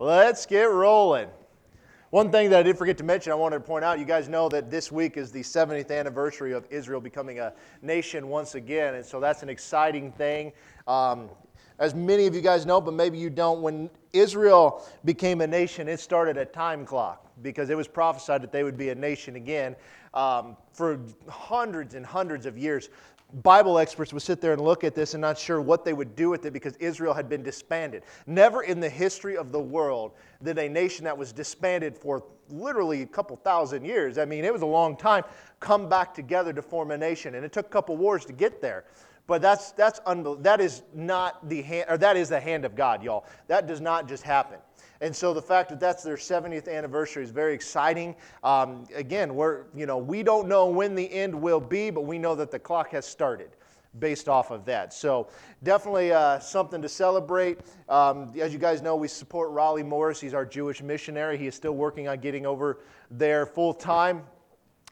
Let's get rolling. One thing that I did forget to mention, I wanted to point out, you guys know that this week is the 70th anniversary of Israel becoming a nation once again, and so that's an exciting thing. Um, as many of you guys know, but maybe you don't, when Israel became a nation, it started a time clock because it was prophesied that they would be a nation again. Um, for hundreds and hundreds of years, Bible experts would sit there and look at this and not sure what they would do with it because Israel had been disbanded. Never in the history of the world did a nation that was disbanded for literally a couple thousand years, I mean, it was a long time, come back together to form a nation. And it took a couple wars to get there. But that's, that's unbel- that is not the hand, or that is the hand of God, y'all. That does not just happen. And so the fact that that's their 70th anniversary is very exciting. Um, again, we're, you know, we don't know when the end will be, but we know that the clock has started based off of that. So definitely uh, something to celebrate. Um, as you guys know, we support Raleigh Morris. He's our Jewish missionary. He is still working on getting over there full time.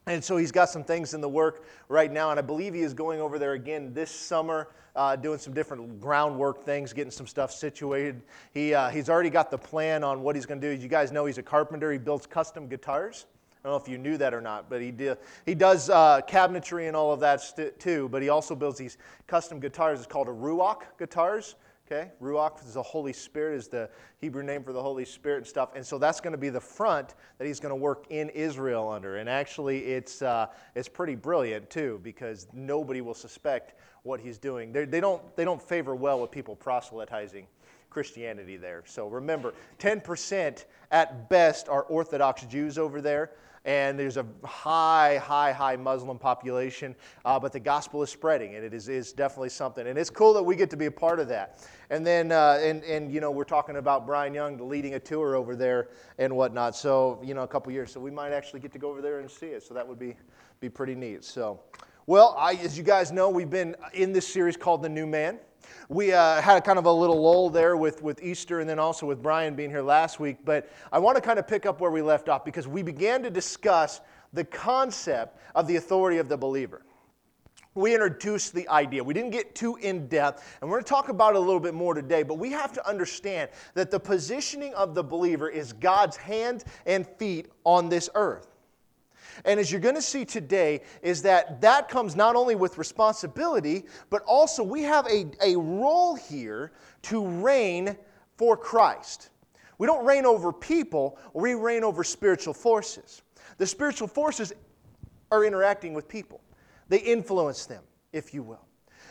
And so he's got some things in the work right now, and I believe he is going over there again this summer uh, doing some different groundwork things, getting some stuff situated. He, uh, he's already got the plan on what he's going to do. You guys know he's a carpenter, he builds custom guitars. I don't know if you knew that or not, but he, did, he does uh, cabinetry and all of that st- too, but he also builds these custom guitars. It's called a Ruach guitars. Okay, Ruach is the Holy Spirit, is the Hebrew name for the Holy Spirit and stuff. And so that's going to be the front that he's going to work in Israel under. And actually, it's, uh, it's pretty brilliant too, because nobody will suspect what he's doing. They're, they, don't, they don't favor well with people proselytizing Christianity there. So remember, 10% at best are Orthodox Jews over there and there's a high, high, high Muslim population, uh, but the gospel is spreading, and it is, is definitely something. And it's cool that we get to be a part of that. And then, uh, and, and, you know, we're talking about Brian Young leading a tour over there and whatnot. So, you know, a couple years. So we might actually get to go over there and see it. So that would be, be pretty neat. So, well, I, as you guys know, we've been in this series called The New Man. We uh, had kind of a little lull there with, with Easter and then also with Brian being here last week, but I want to kind of pick up where we left off because we began to discuss the concept of the authority of the believer. We introduced the idea. We didn't get too in depth, and we're going to talk about it a little bit more today, but we have to understand that the positioning of the believer is God's hand and feet on this earth. And as you're going to see today, is that that comes not only with responsibility, but also we have a, a role here to reign for Christ. We don't reign over people, we reign over spiritual forces. The spiritual forces are interacting with people, they influence them, if you will.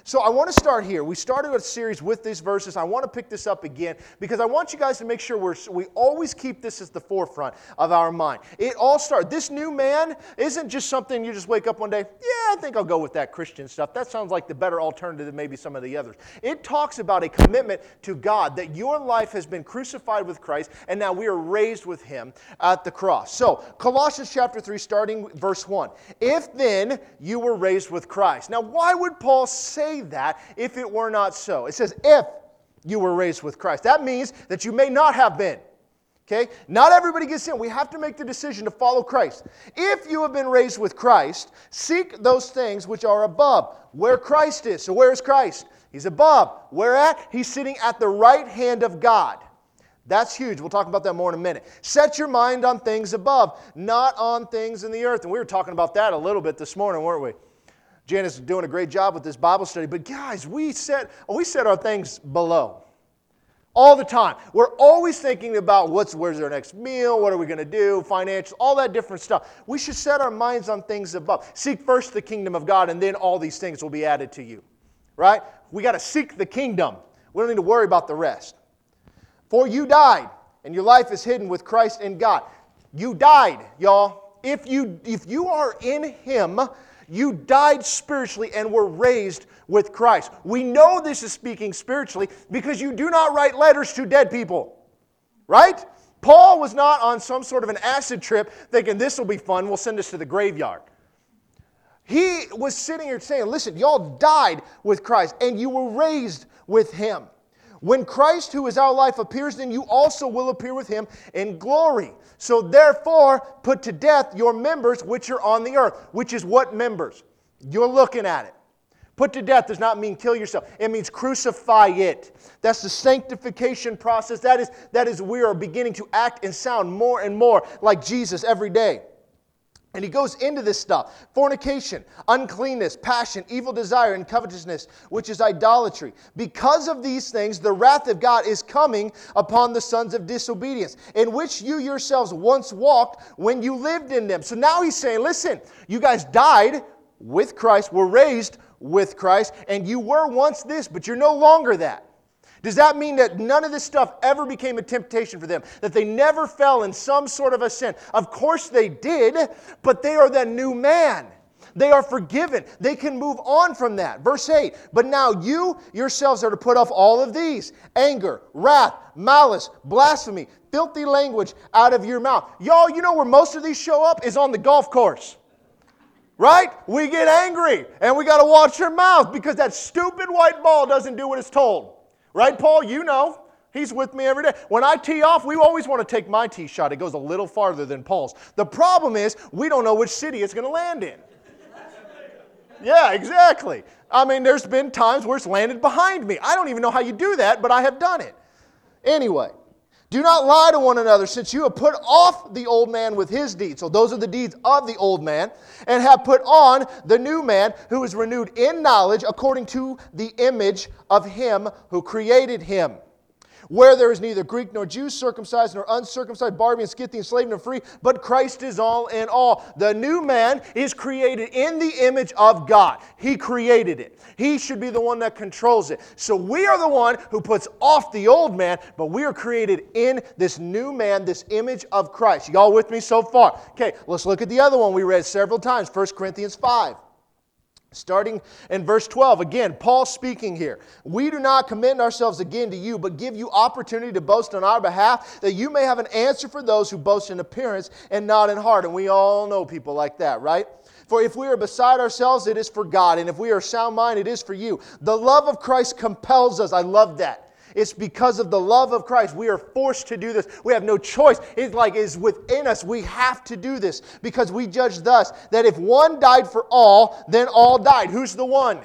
So I want to start here. We started a series with these verses. I want to pick this up again because I want you guys to make sure we're, we always keep this as the forefront of our mind. It all starts. This new man isn't just something you just wake up one day, yeah, I think I'll go with that Christian stuff. That sounds like the better alternative than maybe some of the others. It talks about a commitment to God that your life has been crucified with Christ and now we are raised with him at the cross. So, Colossians chapter 3, starting verse 1. If then you were raised with Christ. Now, why would Paul say that if it were not so. It says, if you were raised with Christ. That means that you may not have been. Okay? Not everybody gets in. We have to make the decision to follow Christ. If you have been raised with Christ, seek those things which are above, where Christ is. So, where is Christ? He's above. Where at? He's sitting at the right hand of God. That's huge. We'll talk about that more in a minute. Set your mind on things above, not on things in the earth. And we were talking about that a little bit this morning, weren't we? Janice is doing a great job with this Bible study. But guys, we set, we set our things below all the time. We're always thinking about what's where's our next meal, what are we going to do, financial, all that different stuff. We should set our minds on things above. Seek first the kingdom of God, and then all these things will be added to you. Right? We got to seek the kingdom. We don't need to worry about the rest. For you died, and your life is hidden with Christ in God. You died, y'all. If you if you are in Him, you died spiritually and were raised with Christ. We know this is speaking spiritually because you do not write letters to dead people, right? Paul was not on some sort of an acid trip thinking this will be fun, we'll send us to the graveyard. He was sitting here saying, Listen, y'all died with Christ and you were raised with Him. When Christ, who is our life, appears, then you also will appear with him in glory. So therefore, put to death your members which are on the earth, which is what members? You're looking at it. Put to death does not mean kill yourself. It means crucify it. That's the sanctification process. That is, that is we are beginning to act and sound more and more like Jesus every day. And he goes into this stuff fornication, uncleanness, passion, evil desire, and covetousness, which is idolatry. Because of these things, the wrath of God is coming upon the sons of disobedience, in which you yourselves once walked when you lived in them. So now he's saying, listen, you guys died with Christ, were raised with Christ, and you were once this, but you're no longer that. Does that mean that none of this stuff ever became a temptation for them? That they never fell in some sort of a sin? Of course they did, but they are the new man. They are forgiven. They can move on from that. Verse 8, but now you yourselves are to put off all of these anger, wrath, malice, blasphemy, filthy language out of your mouth. Y'all, you know where most of these show up is on the golf course. Right? We get angry and we got to watch our mouth because that stupid white ball doesn't do what it's told. Right, Paul? You know. He's with me every day. When I tee off, we always want to take my tee shot. It goes a little farther than Paul's. The problem is, we don't know which city it's going to land in. Yeah, exactly. I mean, there's been times where it's landed behind me. I don't even know how you do that, but I have done it. Anyway, do not lie to one another, since you have put off the old man with his deeds. So, those are the deeds of the old man, and have put on the new man, who is renewed in knowledge according to the image of him who created him where there is neither Greek nor Jew, circumcised nor uncircumcised, Barbarian, Scythian, slave nor free, but Christ is all in all. The new man is created in the image of God. He created it. He should be the one that controls it. So we are the one who puts off the old man, but we are created in this new man, this image of Christ. Y'all with me so far? Okay, let's look at the other one we read several times, 1 Corinthians 5. Starting in verse 12, again, Paul speaking here. We do not commend ourselves again to you, but give you opportunity to boast on our behalf, that you may have an answer for those who boast in appearance and not in heart. And we all know people like that, right? For if we are beside ourselves, it is for God, and if we are sound mind, it is for you. The love of Christ compels us. I love that. It's because of the love of Christ. We are forced to do this. We have no choice. It's like it's within us. We have to do this because we judge thus that if one died for all, then all died. Who's the one?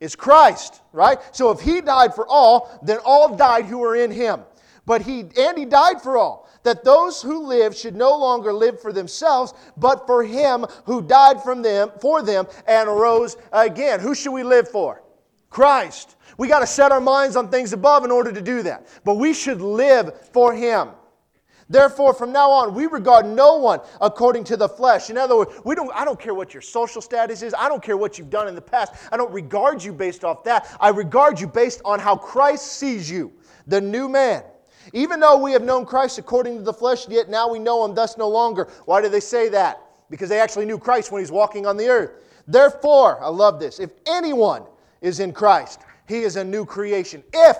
It's Christ, right? So if he died for all, then all died who are in him. But he and he died for all, that those who live should no longer live for themselves, but for him who died from them for them and rose again. Who should we live for? Christ. We got to set our minds on things above in order to do that. But we should live for Him. Therefore, from now on, we regard no one according to the flesh. In other words, we don't, I don't care what your social status is. I don't care what you've done in the past. I don't regard you based off that. I regard you based on how Christ sees you, the new man. Even though we have known Christ according to the flesh, yet now we know him thus no longer. Why do they say that? Because they actually knew Christ when he's walking on the earth. Therefore, I love this. If anyone is in Christ, he is a new creation. If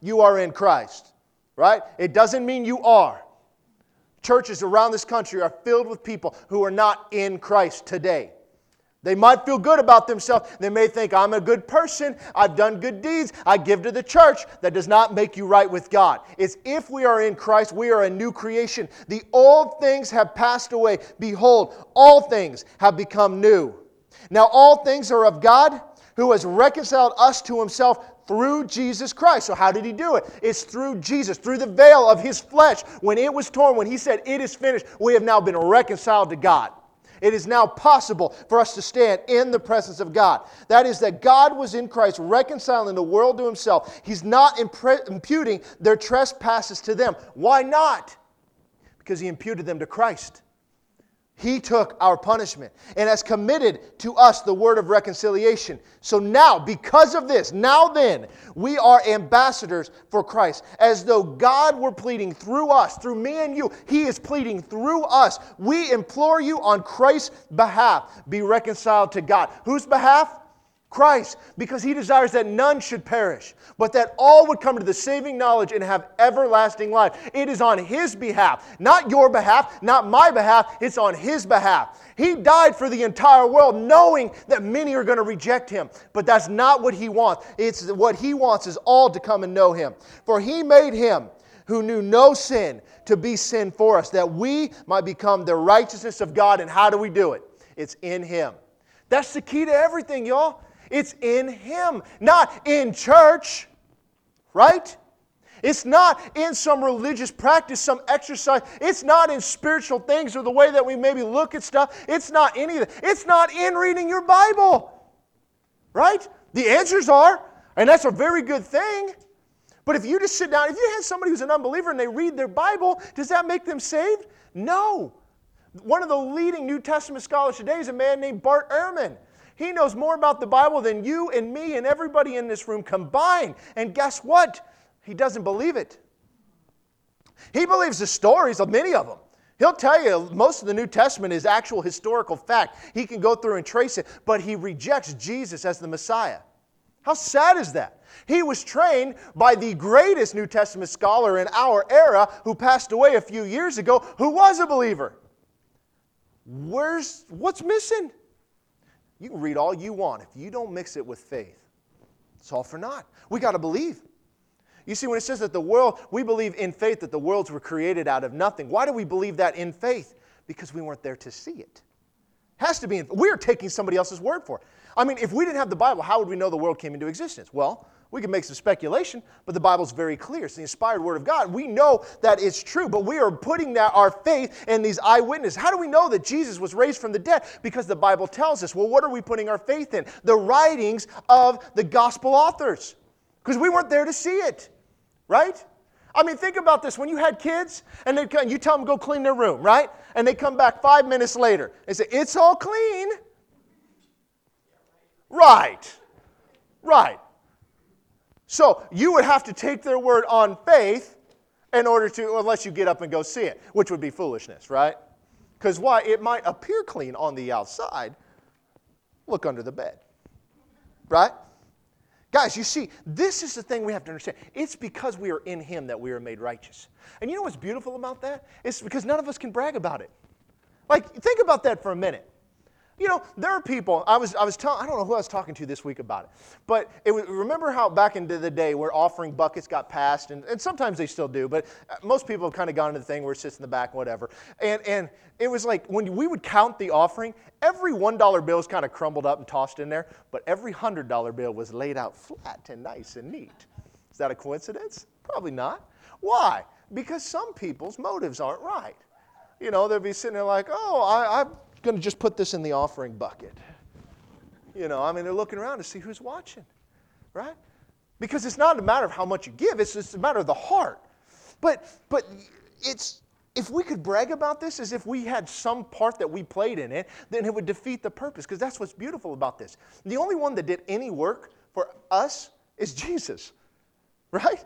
you are in Christ, right? It doesn't mean you are. Churches around this country are filled with people who are not in Christ today. They might feel good about themselves. They may think, I'm a good person. I've done good deeds. I give to the church. That does not make you right with God. It's if we are in Christ, we are a new creation. The old things have passed away. Behold, all things have become new. Now, all things are of God who has reconciled us to himself through Jesus Christ. So, how did he do it? It's through Jesus, through the veil of his flesh. When it was torn, when he said, It is finished, we have now been reconciled to God. It is now possible for us to stand in the presence of God. That is, that God was in Christ reconciling the world to himself. He's not imputing their trespasses to them. Why not? Because he imputed them to Christ. He took our punishment and has committed to us the word of reconciliation. So now, because of this, now then, we are ambassadors for Christ. As though God were pleading through us, through me and you, He is pleading through us. We implore you on Christ's behalf, be reconciled to God. Whose behalf? Christ, because he desires that none should perish, but that all would come to the saving knowledge and have everlasting life. It is on his behalf, not your behalf, not my behalf, it's on his behalf. He died for the entire world, knowing that many are going to reject him, but that's not what he wants. It's what he wants is all to come and know him. For he made him who knew no sin to be sin for us, that we might become the righteousness of God. And how do we do it? It's in him. That's the key to everything, y'all. It's in Him, not in church, right? It's not in some religious practice, some exercise. It's not in spiritual things or the way that we maybe look at stuff. It's not any of that. It's not in reading your Bible, right? The answers are, and that's a very good thing. But if you just sit down, if you had somebody who's an unbeliever and they read their Bible, does that make them saved? No. One of the leading New Testament scholars today is a man named Bart Ehrman. He knows more about the Bible than you and me and everybody in this room combined. And guess what? He doesn't believe it. He believes the stories of many of them. He'll tell you most of the New Testament is actual historical fact. He can go through and trace it, but he rejects Jesus as the Messiah. How sad is that? He was trained by the greatest New Testament scholar in our era who passed away a few years ago, who was a believer. Where's what's missing? You can read all you want. If you don't mix it with faith, it's all for naught. We got to believe. You see, when it says that the world, we believe in faith that the worlds were created out of nothing. Why do we believe that in faith? Because we weren't there to see it. Has to be. In, we are taking somebody else's word for it. I mean, if we didn't have the Bible, how would we know the world came into existence? Well, we can make some speculation, but the Bible's very clear. It's the inspired word of God. We know that it's true, but we are putting that, our faith in these eyewitnesses. How do we know that Jesus was raised from the dead? Because the Bible tells us. Well, what are we putting our faith in? The writings of the gospel authors. Because we weren't there to see it, right? I mean, think about this. When you had kids and they you tell them go clean their room, right? And they come back five minutes later and say, It's all clean. Right. Right. So you would have to take their word on faith in order to, unless you get up and go see it, which would be foolishness, right? Because why? It might appear clean on the outside. Look under the bed, right? Guys, you see, this is the thing we have to understand. It's because we are in Him that we are made righteous. And you know what's beautiful about that? It's because none of us can brag about it. Like, think about that for a minute. You know, there are people, I was, I was telling, I don't know who I was talking to this week about it, but it was, remember how back into the day where offering buckets got passed, and, and sometimes they still do, but uh, most people have kind of gone to the thing where it sits in the back, whatever. And, and it was like when we would count the offering, every $1 bill was kind of crumbled up and tossed in there, but every $100 bill was laid out flat and nice and neat. Is that a coincidence? Probably not. Why? Because some people's motives aren't right. You know, they'll be sitting there like, oh, I, I going to just put this in the offering bucket. You know, I mean, they're looking around to see who's watching, right? Because it's not a matter of how much you give, it's just a matter of the heart. But, but it's, if we could brag about this as if we had some part that we played in it, then it would defeat the purpose, because that's what's beautiful about this. The only one that did any work for us is Jesus, right?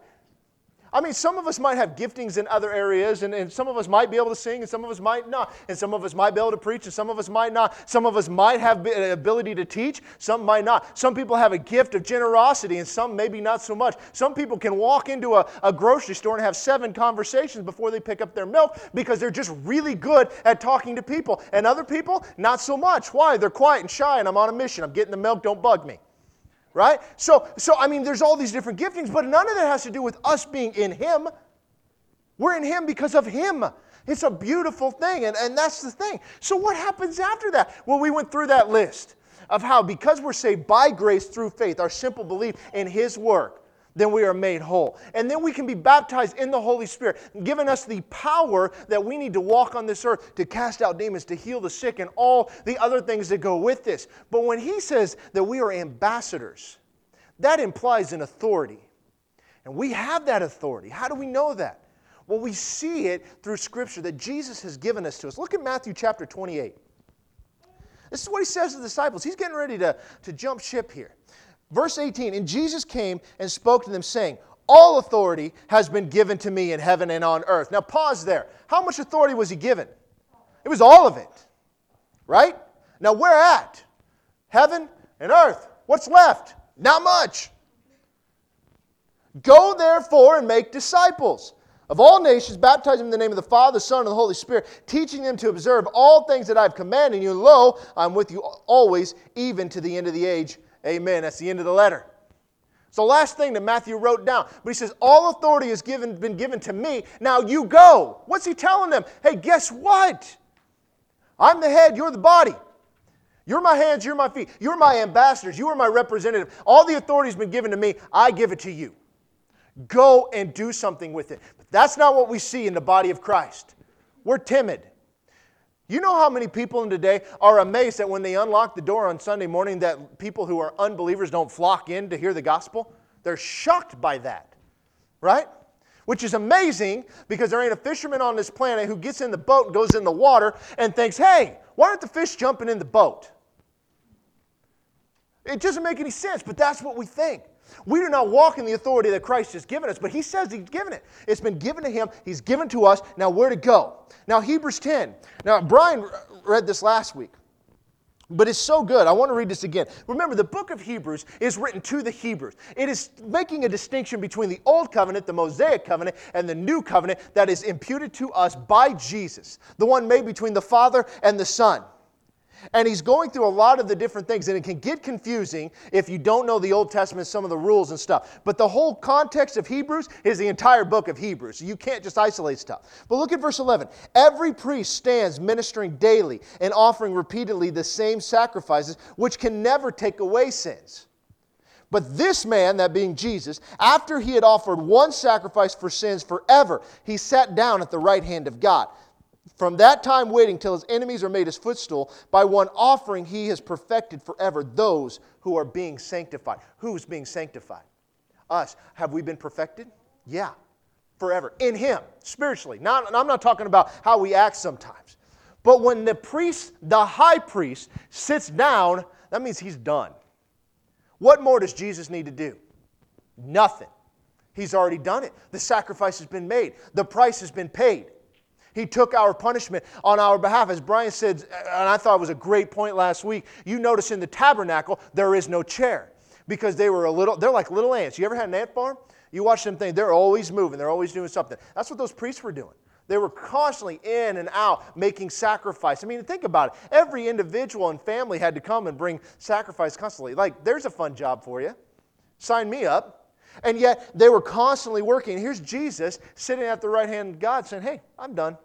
I mean, some of us might have giftings in other areas, and, and some of us might be able to sing, and some of us might not. And some of us might be able to preach, and some of us might not. Some of us might have the ability to teach, some might not. Some people have a gift of generosity, and some maybe not so much. Some people can walk into a, a grocery store and have seven conversations before they pick up their milk because they're just really good at talking to people. And other people, not so much. Why? They're quiet and shy, and I'm on a mission. I'm getting the milk, don't bug me right? So, so I mean, there's all these different giftings, but none of that has to do with us being in Him. We're in Him because of Him. It's a beautiful thing, and, and that's the thing. So, what happens after that? Well, we went through that list of how, because we're saved by grace through faith, our simple belief in His work, then we are made whole. And then we can be baptized in the Holy Spirit, giving us the power that we need to walk on this earth to cast out demons, to heal the sick, and all the other things that go with this. But when he says that we are ambassadors, that implies an authority. And we have that authority. How do we know that? Well, we see it through Scripture that Jesus has given us to us. Look at Matthew chapter 28. This is what he says to the disciples. He's getting ready to, to jump ship here. Verse 18 And Jesus came and spoke to them, saying, All authority has been given to me in heaven and on earth. Now, pause there. How much authority was he given? It was all of it, right? Now, where at? Heaven and earth. What's left? Not much. Go therefore and make disciples of all nations, baptizing them in the name of the Father, the Son, and the Holy Spirit, teaching them to observe all things that I've commanded you. Lo, I'm with you always, even to the end of the age. Amen. That's the end of the letter. It's the last thing that Matthew wrote down. But he says, All authority has given, been given to me. Now you go. What's he telling them? Hey, guess what? I'm the head, you're the body. You're my hands, you're my feet, you're my ambassadors, you are my representative. All the authority has been given to me, I give it to you. Go and do something with it. But that's not what we see in the body of Christ. We're timid. You know how many people in today are amazed that when they unlock the door on Sunday morning that people who are unbelievers don't flock in to hear the gospel? They're shocked by that. Right? Which is amazing because there ain't a fisherman on this planet who gets in the boat and goes in the water and thinks, hey, why aren't the fish jumping in the boat? It doesn't make any sense, but that's what we think. We do not walk in the authority that Christ has given us, but He says He's given it. It's been given to Him, He's given to us. Now, where to go? Now, Hebrews 10. Now, Brian read this last week, but it's so good. I want to read this again. Remember, the book of Hebrews is written to the Hebrews. It is making a distinction between the Old Covenant, the Mosaic Covenant, and the New Covenant that is imputed to us by Jesus, the one made between the Father and the Son. And he's going through a lot of the different things, and it can get confusing if you don't know the Old Testament, some of the rules and stuff. But the whole context of Hebrews is the entire book of Hebrews. You can't just isolate stuff. But look at verse 11. Every priest stands ministering daily and offering repeatedly the same sacrifices, which can never take away sins. But this man, that being Jesus, after he had offered one sacrifice for sins forever, he sat down at the right hand of God. From that time waiting till his enemies are made his footstool, by one offering he has perfected forever those who are being sanctified. Who's being sanctified? Us. Have we been perfected? Yeah, forever. In him, spiritually. Not, I'm not talking about how we act sometimes. But when the priest, the high priest, sits down, that means he's done. What more does Jesus need to do? Nothing. He's already done it. The sacrifice has been made, the price has been paid. He took our punishment on our behalf. As Brian said, and I thought it was a great point last week, you notice in the tabernacle, there is no chair because they were a little, they're like little ants. You ever had an ant farm? You watch them think they're always moving, they're always doing something. That's what those priests were doing. They were constantly in and out making sacrifice. I mean, think about it. Every individual and family had to come and bring sacrifice constantly. Like, there's a fun job for you. Sign me up. And yet they were constantly working. Here's Jesus sitting at the right hand of God saying, Hey, I'm done.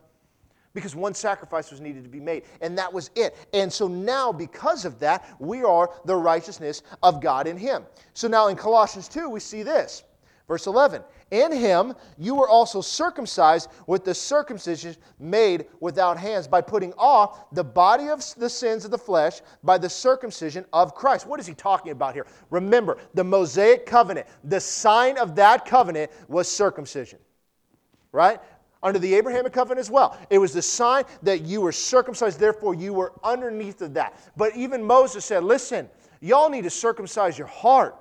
Because one sacrifice was needed to be made, and that was it. And so now, because of that, we are the righteousness of God in Him. So now in Colossians 2, we see this. Verse 11 In Him you were also circumcised with the circumcision made without hands, by putting off the body of the sins of the flesh by the circumcision of Christ. What is He talking about here? Remember, the Mosaic covenant, the sign of that covenant was circumcision. Right? under the Abrahamic covenant as well. It was the sign that you were circumcised, therefore you were underneath of that. But even Moses said, listen, y'all need to circumcise your heart.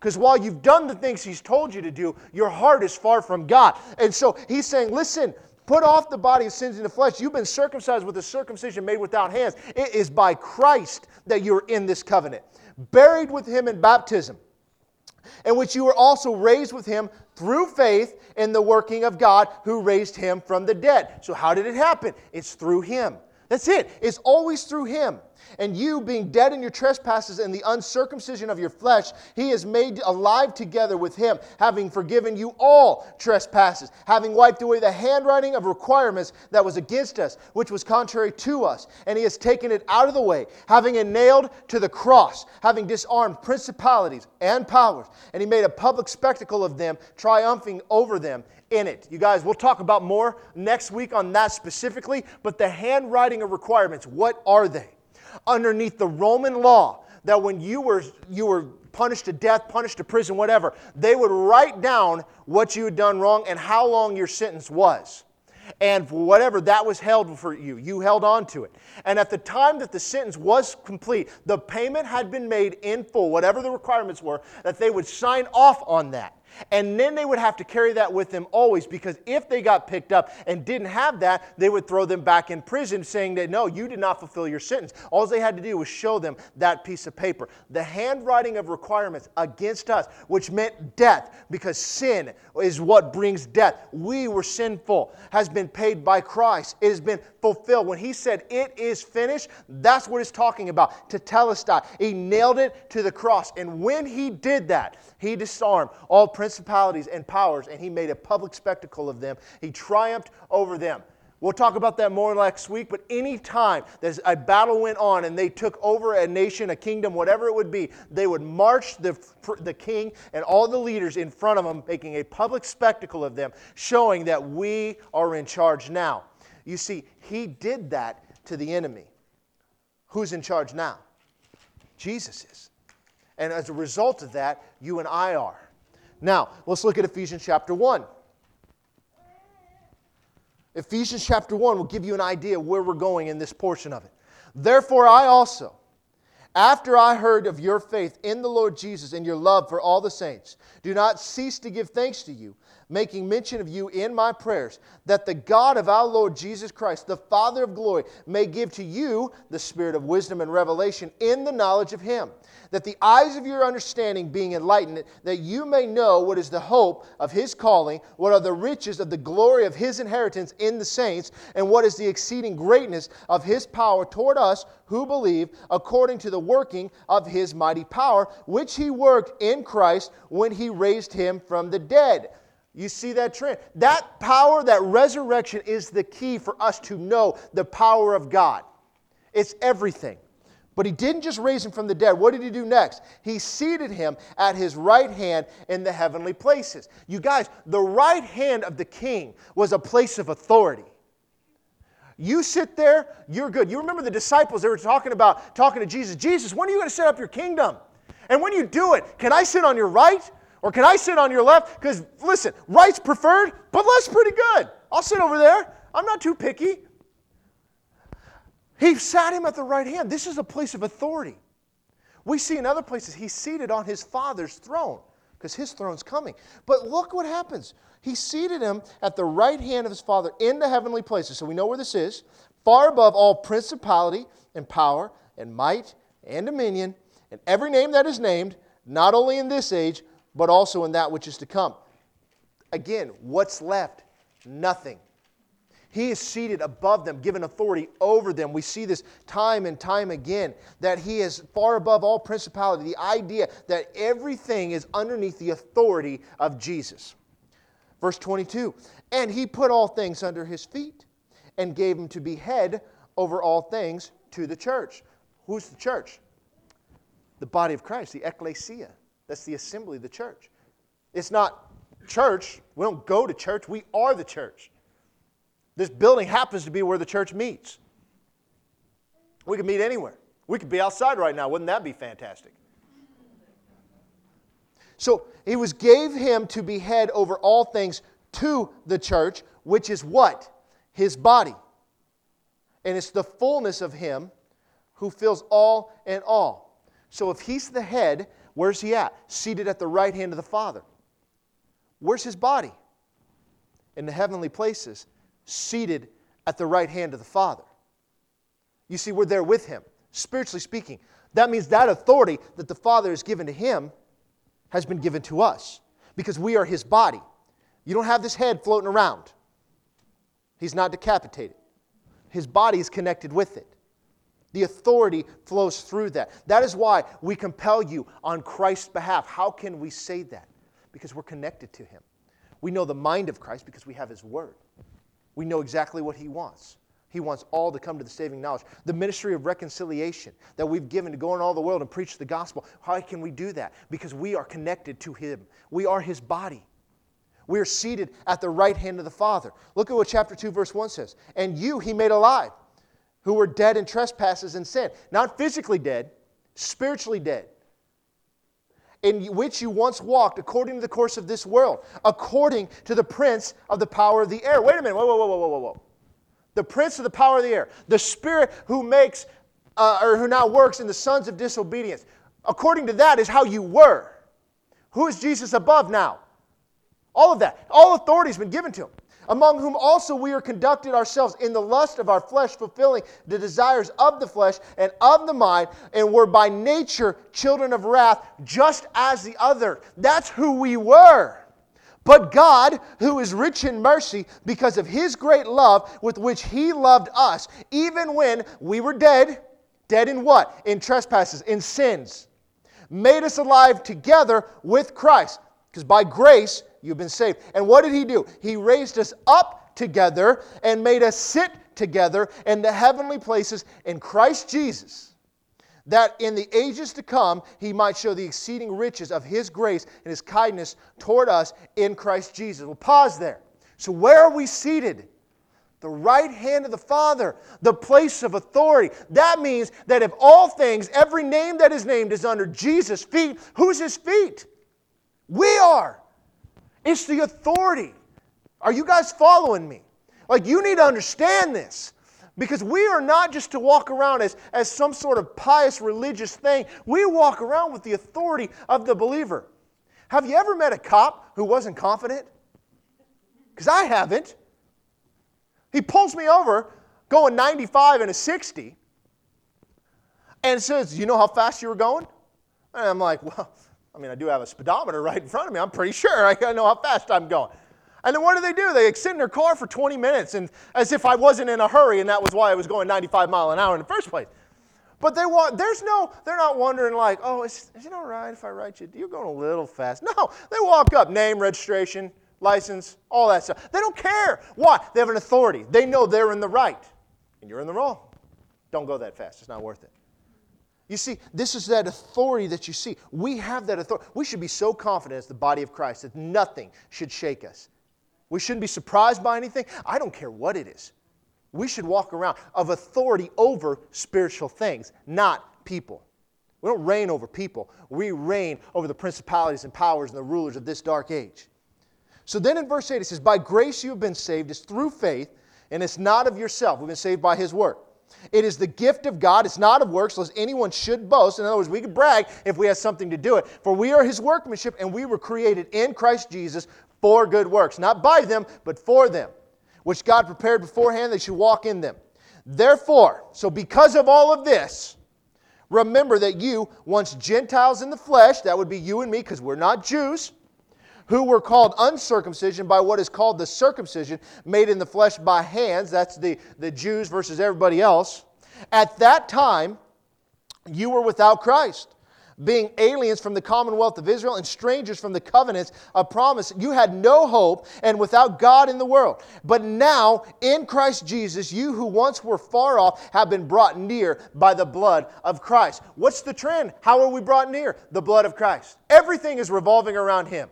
Because while you've done the things he's told you to do, your heart is far from God. And so he's saying, listen, put off the body of sins in the flesh. You've been circumcised with a circumcision made without hands. It is by Christ that you're in this covenant. Buried with him in baptism in which you were also raised with him through faith in the working of God who raised him from the dead. So, how did it happen? It's through him. That's it. It's always through him. And you, being dead in your trespasses and the uncircumcision of your flesh, he has made alive together with him, having forgiven you all trespasses, having wiped away the handwriting of requirements that was against us, which was contrary to us. And he has taken it out of the way, having it nailed to the cross, having disarmed principalities and powers. And he made a public spectacle of them, triumphing over them in it. You guys, we'll talk about more next week on that specifically, but the handwriting of requirements, what are they? underneath the Roman law that when you were, you were punished to death, punished to prison, whatever, they would write down what you had done wrong and how long your sentence was. And whatever that was held for you, you held on to it. And at the time that the sentence was complete, the payment had been made in full, whatever the requirements were, that they would sign off on that. And then they would have to carry that with them always because if they got picked up and didn't have that, they would throw them back in prison saying that no, you did not fulfill your sentence. All they had to do was show them that piece of paper. The handwriting of requirements against us, which meant death because sin is what brings death. We were sinful, has been paid by Christ. It has been fulfilled. When he said it is finished, that's what it's talking about. Tetelestai. He nailed it to the cross. And when he did that, he disarmed all principalities and powers, and he made a public spectacle of them. He triumphed over them. We'll talk about that more next week, but any time that a battle went on and they took over a nation, a kingdom, whatever it would be, they would march the, the king and all the leaders in front of them, making a public spectacle of them, showing that we are in charge now. You see, he did that to the enemy. Who's in charge now? Jesus is. And as a result of that, you and I are. Now, let's look at Ephesians chapter 1. Ephesians chapter 1 will give you an idea where we're going in this portion of it. Therefore, I also, after I heard of your faith in the Lord Jesus and your love for all the saints, do not cease to give thanks to you making mention of you in my prayers, that the God of our Lord Jesus Christ, the Father of glory, may give to you the spirit of wisdom and revelation in the knowledge of him, that the eyes of your understanding being enlightened, that you may know what is the hope of his calling, what are the riches of the glory of his inheritance in the saints, and what is the exceeding greatness of his power toward us who believe, according to the working of his mighty power, which he worked in Christ when he raised him from the dead you see that trend. That power, that resurrection is the key for us to know the power of God. It's everything. But he didn't just raise him from the dead. What did he do next? He seated him at his right hand in the heavenly places. You guys, the right hand of the king was a place of authority. You sit there, you're good. You remember the disciples, they were talking about, talking to Jesus. Jesus, when are you going to set up your kingdom? And when you do it, can I sit on your right or can I sit on your left? Because listen, right's preferred, but left's pretty good. I'll sit over there. I'm not too picky. He sat him at the right hand. This is a place of authority. We see in other places he's seated on his father's throne because his throne's coming. But look what happens. He seated him at the right hand of his father in the heavenly places. So we know where this is far above all principality and power and might and dominion and every name that is named, not only in this age, but also in that which is to come. Again, what's left? Nothing. He is seated above them, given authority over them. We see this time and time again that he is far above all principality. The idea that everything is underneath the authority of Jesus. Verse 22 And he put all things under his feet and gave him to be head over all things to the church. Who's the church? The body of Christ, the ecclesia. That's the assembly, the church. It's not church. We don't go to church. We are the church. This building happens to be where the church meets. We could meet anywhere. We could be outside right now. Wouldn't that be fantastic? So he was gave him to be head over all things to the church, which is what? His body. And it's the fullness of him who fills all and all. So if he's the head, Where's he at? Seated at the right hand of the Father. Where's his body? In the heavenly places, seated at the right hand of the Father. You see, we're there with him, spiritually speaking. That means that authority that the Father has given to him has been given to us because we are his body. You don't have this head floating around, he's not decapitated. His body is connected with it. The authority flows through that. That is why we compel you on Christ's behalf. How can we say that? Because we're connected to Him. We know the mind of Christ because we have His Word. We know exactly what He wants. He wants all to come to the saving knowledge. The ministry of reconciliation that we've given to go in all the world and preach the gospel. How can we do that? Because we are connected to Him. We are His body. We are seated at the right hand of the Father. Look at what chapter 2, verse 1 says. And you He made alive who were dead in trespasses and sin. Not physically dead, spiritually dead. In which you once walked according to the course of this world, according to the prince of the power of the air. Wait a minute, whoa, whoa, whoa, whoa, whoa, whoa. The prince of the power of the air, the spirit who makes, uh, or who now works in the sons of disobedience. According to that is how you were. Who is Jesus above now? All of that. All authority has been given to him among whom also we are conducted ourselves in the lust of our flesh, fulfilling the desires of the flesh and of the mind, and were by nature children of wrath, just as the other. That's who we were. But God, who is rich in mercy, because of his great love with which he loved us, even when we were dead, dead in what? In trespasses, in sins, made us alive together with Christ. Because by grace, you've been saved. And what did he do? He raised us up together and made us sit together in the heavenly places in Christ Jesus, that in the ages to come he might show the exceeding riches of his grace and his kindness toward us in Christ Jesus. We'll pause there. So, where are we seated? The right hand of the Father, the place of authority. That means that if all things, every name that is named is under Jesus' feet, who's his feet? We are. It's the authority. Are you guys following me? Like, you need to understand this. Because we are not just to walk around as, as some sort of pious religious thing. We walk around with the authority of the believer. Have you ever met a cop who wasn't confident? Because I haven't. He pulls me over going 95 and a 60 and says, You know how fast you were going? And I'm like, Well, I mean, I do have a speedometer right in front of me. I'm pretty sure I know how fast I'm going. And then what do they do? They sit in their car for 20 minutes and as if I wasn't in a hurry and that was why I was going 95 mile an hour in the first place. But they want, there's no, they're not wondering like, oh, is, is it all right if I write you? You're going a little fast. No, they walk up, name, registration, license, all that stuff. They don't care. Why? They have an authority. They know they're in the right and you're in the wrong. Don't go that fast. It's not worth it. You see, this is that authority that you see. We have that authority. We should be so confident as the body of Christ that nothing should shake us. We shouldn't be surprised by anything. I don't care what it is. We should walk around of authority over spiritual things, not people. We don't reign over people. We reign over the principalities and powers and the rulers of this dark age. So then in verse 8 it says, By grace you have been saved, it's through faith, and it's not of yourself. We've been saved by his work. It is the gift of God. It's not of works, lest anyone should boast. In other words, we could brag if we had something to do it. For we are his workmanship, and we were created in Christ Jesus for good works, not by them, but for them, which God prepared beforehand they should walk in them. Therefore, so because of all of this, remember that you, once Gentiles in the flesh, that would be you and me, because we're not Jews, who were called uncircumcision by what is called the circumcision made in the flesh by hands. That's the, the Jews versus everybody else. At that time, you were without Christ being aliens from the commonwealth of Israel and strangers from the covenants of promise. You had no hope and without God in the world. But now, in Christ Jesus, you who once were far off have been brought near by the blood of Christ. What's the trend? How are we brought near? The blood of Christ. Everything is revolving around Him.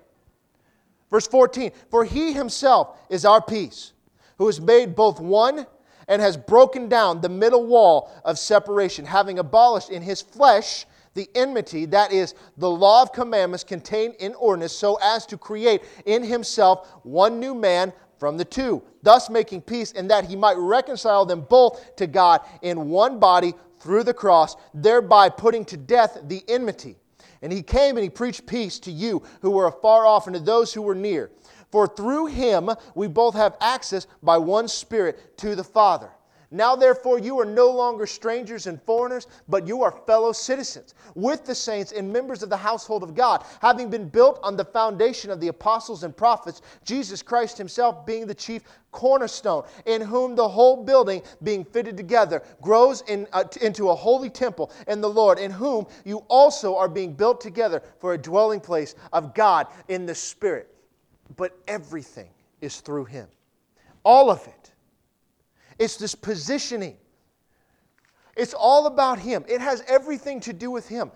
Verse 14 For he himself is our peace, who has made both one and has broken down the middle wall of separation, having abolished in his flesh the enmity, that is, the law of commandments contained in ordinance, so as to create in himself one new man from the two, thus making peace, and that he might reconcile them both to God in one body through the cross, thereby putting to death the enmity. And he came and he preached peace to you who were afar off and to those who were near. For through him we both have access by one Spirit to the Father. Now, therefore, you are no longer strangers and foreigners, but you are fellow citizens with the saints and members of the household of God, having been built on the foundation of the apostles and prophets, Jesus Christ Himself being the chief cornerstone, in whom the whole building, being fitted together, grows in, uh, into a holy temple in the Lord, in whom you also are being built together for a dwelling place of God in the Spirit. But everything is through Him. All of it it's this positioning. It's all about Him, it has everything to do with Him.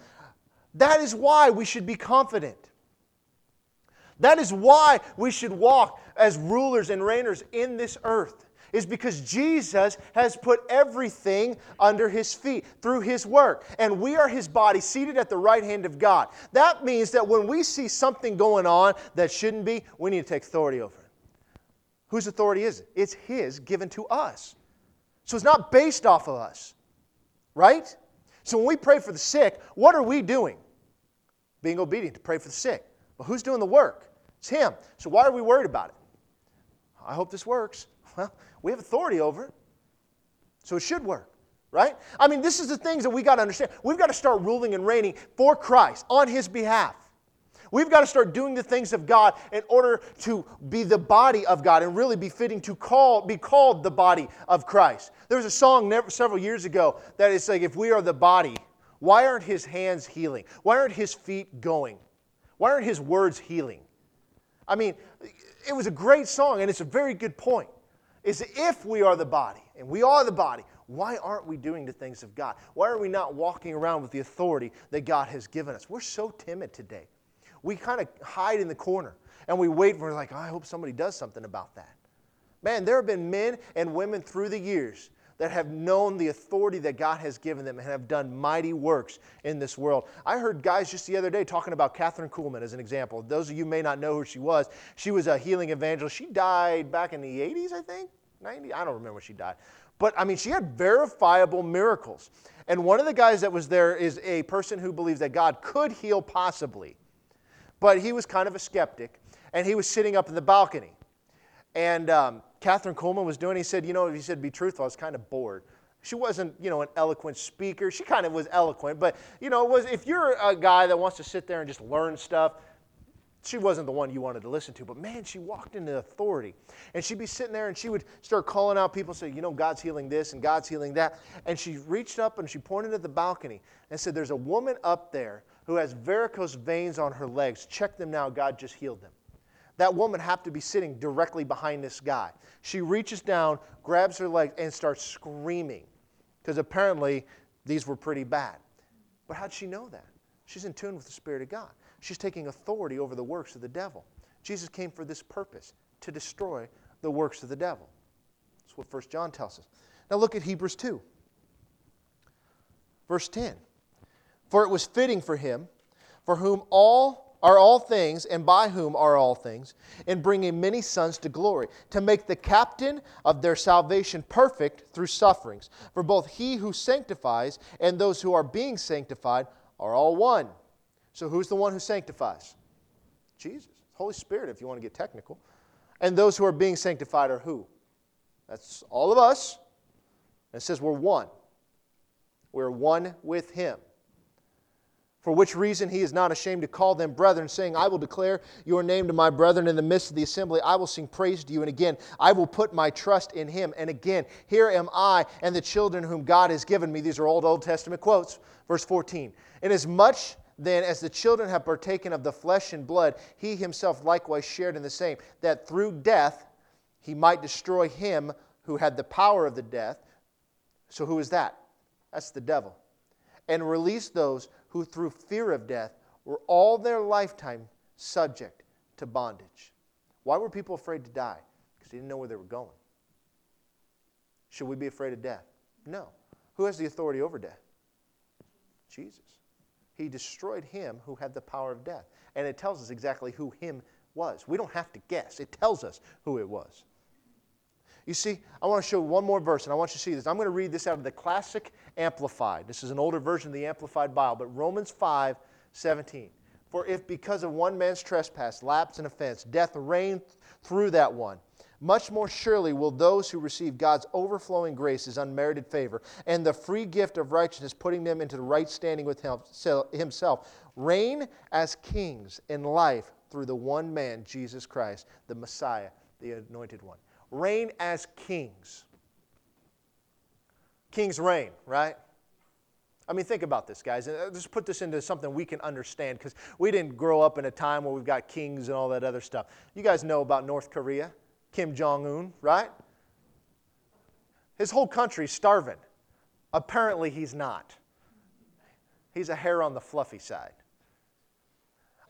That is why we should be confident. That is why we should walk as rulers and reigners in this earth, is because Jesus has put everything under his feet through his work. And we are his body seated at the right hand of God. That means that when we see something going on that shouldn't be, we need to take authority over it. Whose authority is it? It's His given to us. So it's not based off of us, right? So when we pray for the sick, what are we doing? Being obedient to pray for the sick. Well, who's doing the work? It's Him. So why are we worried about it? I hope this works. Well, we have authority over it. So it should work, right? I mean, this is the things that we got to understand. We've got to start ruling and reigning for Christ on His behalf. We've got to start doing the things of God in order to be the body of God and really be fitting to call, be called the body of Christ. There was a song never, several years ago that is like, if we are the body, why aren't his hands healing? Why aren't his feet going? Why aren't his words healing? I mean, it was a great song and it's a very good point. is if we are the body, and we are the body, why aren't we doing the things of God? Why are we not walking around with the authority that God has given us? We're so timid today. We kind of hide in the corner and we wait for, like, I hope somebody does something about that. Man, there have been men and women through the years that have known the authority that God has given them and have done mighty works in this world. I heard guys just the other day talking about Kathryn Kuhlman as an example. Those of you may not know who she was. She was a healing evangelist. She died back in the 80s, I think, 90. I don't remember when she died. But I mean, she had verifiable miracles. And one of the guys that was there is a person who believes that God could heal possibly. But he was kind of a skeptic, and he was sitting up in the balcony. And um, Kathryn Kuhlman was doing, he said, You know, he said, be truthful, I was kind of bored. She wasn't, you know, an eloquent speaker. She kind of was eloquent, but, you know, was if you're a guy that wants to sit there and just learn stuff, she wasn't the one you wanted to listen to, but man, she walked into authority. And she'd be sitting there and she would start calling out people, say, you know, God's healing this and God's healing that. And she reached up and she pointed at the balcony and said, There's a woman up there who has varicose veins on her legs. Check them now. God just healed them. That woman happened to be sitting directly behind this guy. She reaches down, grabs her leg, and starts screaming because apparently these were pretty bad. But how'd she know that? She's in tune with the Spirit of God. She's taking authority over the works of the devil. Jesus came for this purpose to destroy the works of the devil. That's what 1 John tells us. Now look at Hebrews 2, verse 10. For it was fitting for him, for whom all are all things, and by whom are all things, in bringing many sons to glory, to make the captain of their salvation perfect through sufferings. For both he who sanctifies and those who are being sanctified are all one. So who's the one who sanctifies? Jesus. Holy Spirit, if you want to get technical. And those who are being sanctified are who? That's all of us. It says we're one. We're one with Him. For which reason he is not ashamed to call them brethren, saying, I will declare your name to my brethren in the midst of the assembly. I will sing praise to you. And again, I will put my trust in him. And again, here am I and the children whom God has given me. These are old Old Testament quotes. Verse 14. Inasmuch then, as the children have partaken of the flesh and blood, he himself likewise shared in the same, that through death he might destroy him who had the power of the death. So, who is that? That's the devil. And release those who, through fear of death, were all their lifetime subject to bondage. Why were people afraid to die? Because they didn't know where they were going. Should we be afraid of death? No. Who has the authority over death? Jesus he destroyed him who had the power of death. And it tells us exactly who him was. We don't have to guess, it tells us who it was. You see, I want to show one more verse, and I want you to see this. I'm going to read this out of the Classic Amplified. This is an older version of the Amplified Bible, but Romans 5 17. For if because of one man's trespass, lapse, and offense, death reigned through that one, much more surely will those who receive God's overflowing grace, his unmerited favor, and the free gift of righteousness, putting them into the right standing with himself, reign as kings in life through the one man, Jesus Christ, the Messiah, the anointed one. Reign as kings. Kings reign, right? I mean, think about this, guys. And uh, just put this into something we can understand because we didn't grow up in a time where we've got kings and all that other stuff. You guys know about North Korea. Kim Jong un, right? His whole country's starving. Apparently, he's not. He's a hair on the fluffy side.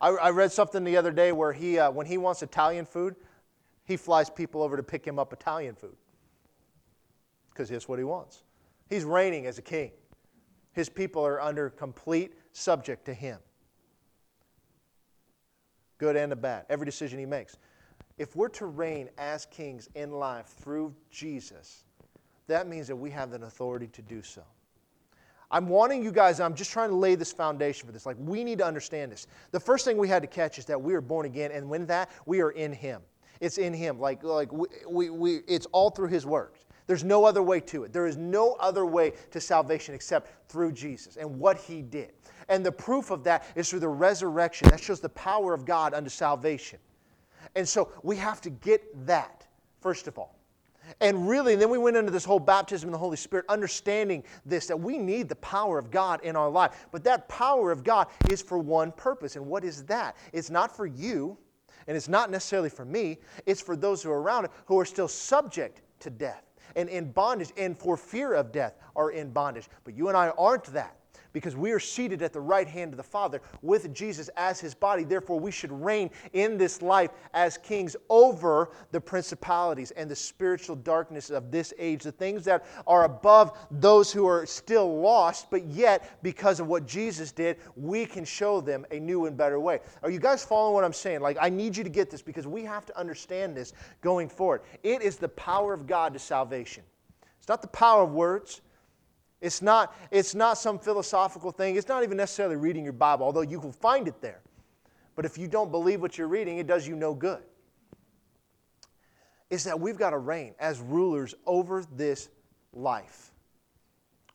I, I read something the other day where he, uh, when he wants Italian food, he flies people over to pick him up Italian food because that's what he wants. He's reigning as a king. His people are under complete subject to him. Good and the bad. Every decision he makes if we're to reign as kings in life through Jesus, that means that we have an authority to do so. I'm wanting you guys, I'm just trying to lay this foundation for this. Like, we need to understand this. The first thing we had to catch is that we are born again, and when that, we are in Him. It's in Him. Like, like we, we, we, it's all through His work. There's no other way to it. There is no other way to salvation except through Jesus and what He did. And the proof of that is through the resurrection. That shows the power of God unto salvation. And so we have to get that, first of all. And really, then we went into this whole baptism in the Holy Spirit, understanding this that we need the power of God in our life. But that power of God is for one purpose. And what is that? It's not for you, and it's not necessarily for me, it's for those who are around it who are still subject to death and in bondage and for fear of death are in bondage. But you and I aren't that because we are seated at the right hand of the Father with Jesus as his body. Therefore, we should reign in this life as kings over the principalities and the spiritual darkness of this age, the things that are above those who are still lost, but yet, because of what Jesus did, we can show them a new and better way. Are you guys following what I'm saying? Like, I need you to get this because we have to understand this going forward. It is the power of God to salvation. It's not the power of words. It's not, it's not some philosophical thing. It's not even necessarily reading your Bible, although you will find it there. But if you don't believe what you're reading, it does you no good. It's that we've got to reign as rulers over this life.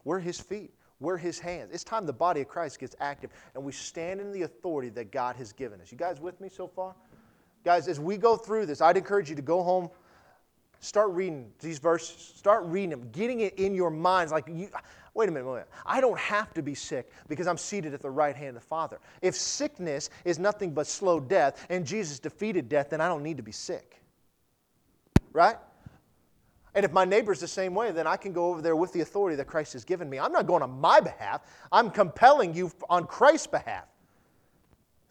We're His feet, we're His hands. It's time the body of Christ gets active and we stand in the authority that God has given us. You guys with me so far? Guys, as we go through this, I'd encourage you to go home Start reading these verses. Start reading them, getting it in your minds. Like, you, wait a minute, wait a minute. I don't have to be sick because I'm seated at the right hand of the Father. If sickness is nothing but slow death and Jesus defeated death, then I don't need to be sick. Right? And if my neighbor's the same way, then I can go over there with the authority that Christ has given me. I'm not going on my behalf, I'm compelling you on Christ's behalf.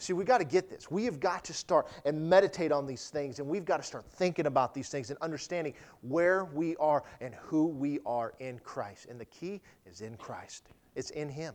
See, we got to get this. We have got to start and meditate on these things, and we've got to start thinking about these things and understanding where we are and who we are in Christ. And the key is in Christ, it's in Him.